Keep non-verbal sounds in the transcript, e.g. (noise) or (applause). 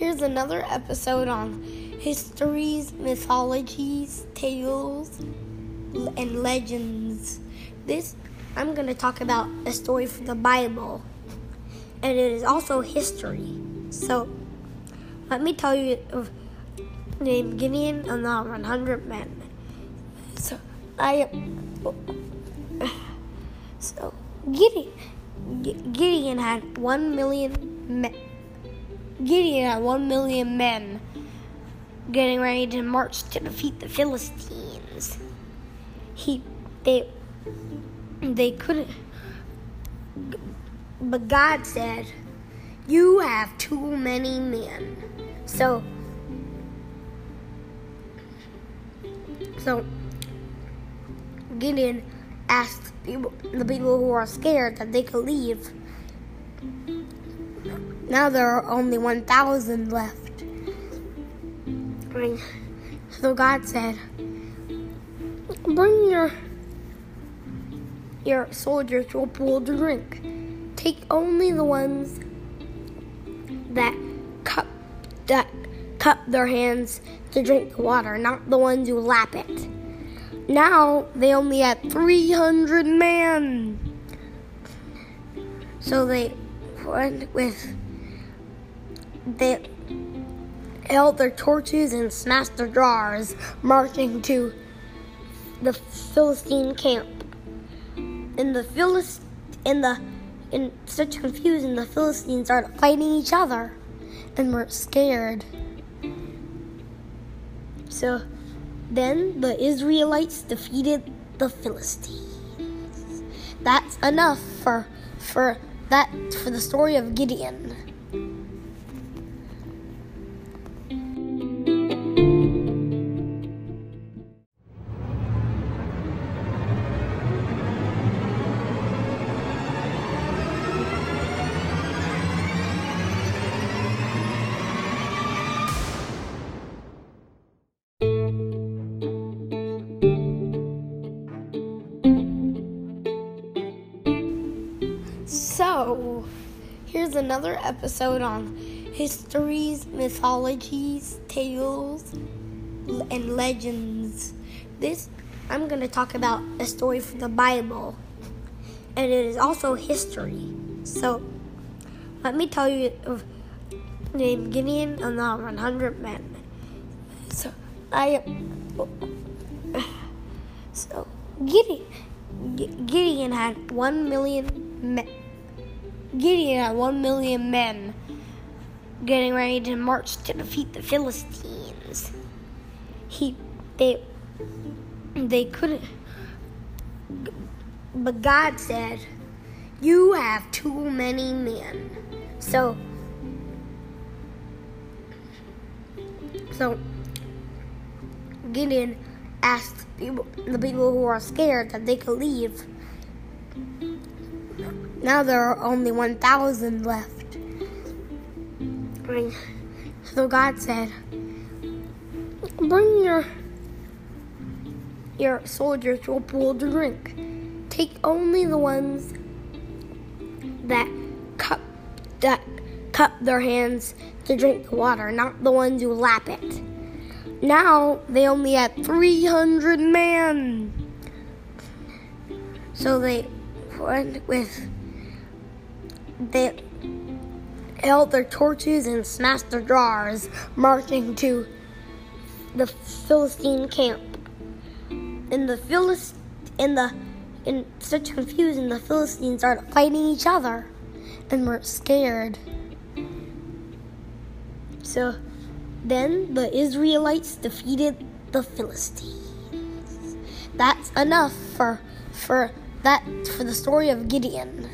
here's another episode on histories, mythologies, tales, and legends. This I'm going to talk about a story from the Bible, and it is also history. So, let me tell you of named Gideon and the 100 men. So, I (sighs) so Gideon Gideon had one million men. Gideon had one million men getting ready to march to defeat the Philistines. He they they couldn't but God said, You have too many men. So so Gideon asked people, the people who are scared that they could leave. Now there are only 1,000 left. So God said, Bring your your soldiers to a pool to drink. Take only the ones that cup that cup their hands to drink the water, not the ones who lap it. Now they only had 300 men. So they went with they held their torches and smashed their jars, marching to the Philistine camp. In the Philist in the in such confusion, the Philistines started fighting each other and were scared. So then the Israelites defeated the Philistines. That's enough for for that for the story of Gideon. So, here's another episode on histories, mythologies, tales, and legends. This I'm going to talk about a story from the Bible, and it is also history. So, let me tell you of Gideon and the 100 men. So, I (sighs) so Gideon Gideon had one million men. Gideon had one million men getting ready to march to defeat the Philistines. He they they couldn't but God said, You have too many men. So so Gideon asked people, the people who are scared that they could leave. Now there are only 1,000 left. So God said, Bring your your soldiers to a pool to drink. Take only the ones that cup that cup their hands to drink the water, not the ones who lap it. Now they only had 300 men. So they went with they held their torches and smashed their jars, marching to the Philistine camp. In the Philist in the in such confusion, the Philistines started fighting each other and were scared. So then the Israelites defeated the Philistines. That's enough for for that for the story of Gideon.